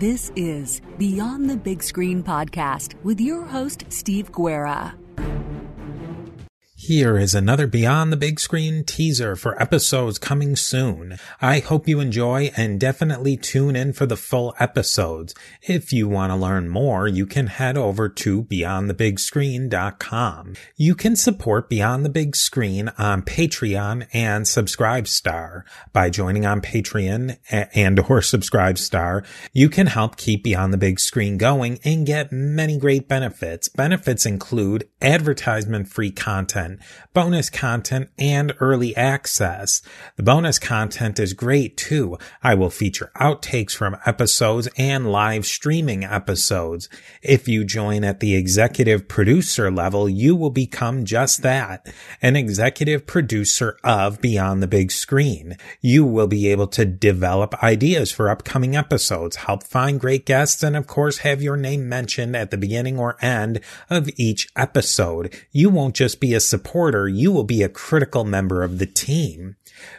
This is Beyond the Big Screen podcast with your host, Steve Guerra. Here is another Beyond the Big Screen teaser for episodes coming soon. I hope you enjoy and definitely tune in for the full episodes. If you want to learn more, you can head over to beyondthebigscreen.com. You can support Beyond the Big Screen on Patreon and Subscribestar. By joining on Patreon and or Subscribestar, you can help keep Beyond the Big Screen going and get many great benefits. Benefits include advertisement free content content, bonus content, and early access. The bonus content is great too. I will feature outtakes from episodes and live streaming episodes. If you join at the executive producer level, you will become just that, an executive producer of Beyond the Big Screen. You will be able to develop ideas for upcoming episodes, help find great guests, and of course have your name mentioned at the beginning or end of each episode. You won't just be a supporter, you will be a critical member of the team.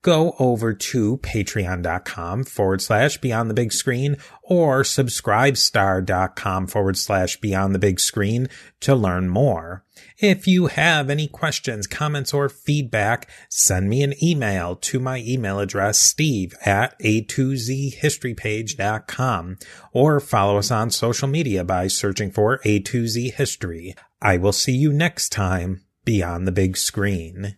Go over to patreon.com forward slash beyond the big screen or subscribestar.com forward slash beyond the big screen to learn more. If you have any questions, comments, or feedback, send me an email to my email address, steve at atozhistorypage.com or follow us on social media by searching for A2Z History. I will see you next time beyond the big screen.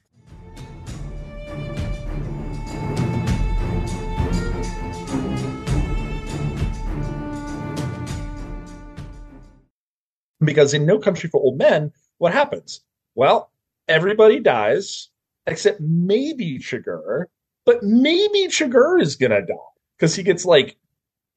Because in No Country for Old Men, what happens? Well, everybody dies except maybe Chigurh, but maybe Chigurh is gonna die because he gets like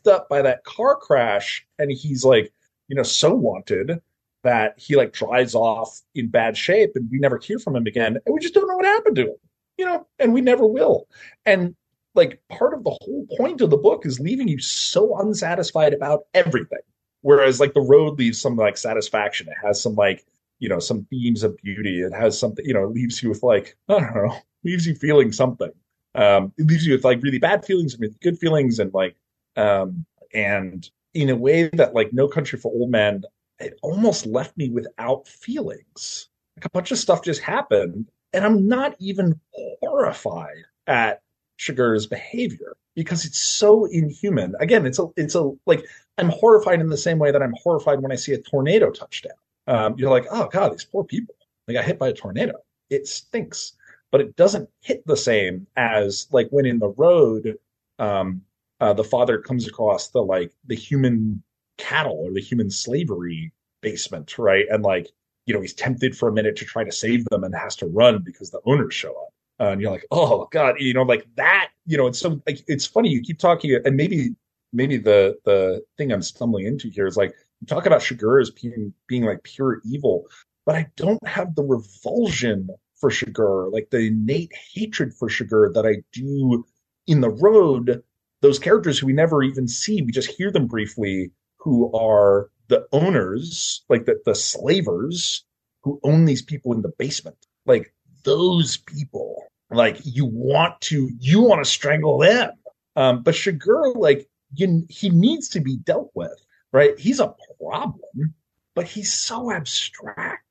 up by that car crash and he's like, you know, so wanted that he like drives off in bad shape and we never hear from him again and we just don't know what happened to him you know and we never will. And like part of the whole point of the book is leaving you so unsatisfied about everything whereas like the road leaves some like satisfaction. It has some like you know some themes of beauty. It has something you know it leaves you with like i don't know leaves you feeling something. Um it leaves you with like really bad feelings and really good feelings and like um and in a way that like no country for old men it almost left me without feelings. Like a bunch of stuff just happened, and I'm not even horrified at Chigurh's behavior because it's so inhuman. Again, it's a it's a like I'm horrified in the same way that I'm horrified when I see a tornado touchdown. Um, you're like, oh god, these poor people. They got hit by a tornado. It stinks, but it doesn't hit the same as like when in the road, um, uh, the father comes across the like the human cattle or the human slavery basement, right? And like, you know, he's tempted for a minute to try to save them and has to run because the owners show up. Uh, and you're like, oh god, you know, like that. You know, it's so like it's funny. You keep talking, and maybe maybe the the thing I'm stumbling into here is like you talk about Chigurh as being being like pure evil, but I don't have the revulsion for Chigurh, like the innate hatred for Chigurh that I do in the road. Those characters who we never even see, we just hear them briefly, who are the owners, like the, the slavers who own these people in the basement. Like those people, like you want to, you want to strangle them. Um, but Chigurh, like you, he needs to be dealt with, right? He's a problem, but he's so abstract.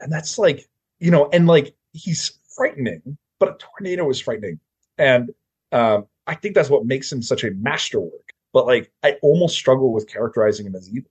And that's like, you know, and like he's frightening, but a tornado is frightening. And um, I think that's what makes him such a masterwork but like I almost struggle with characterizing him as evil.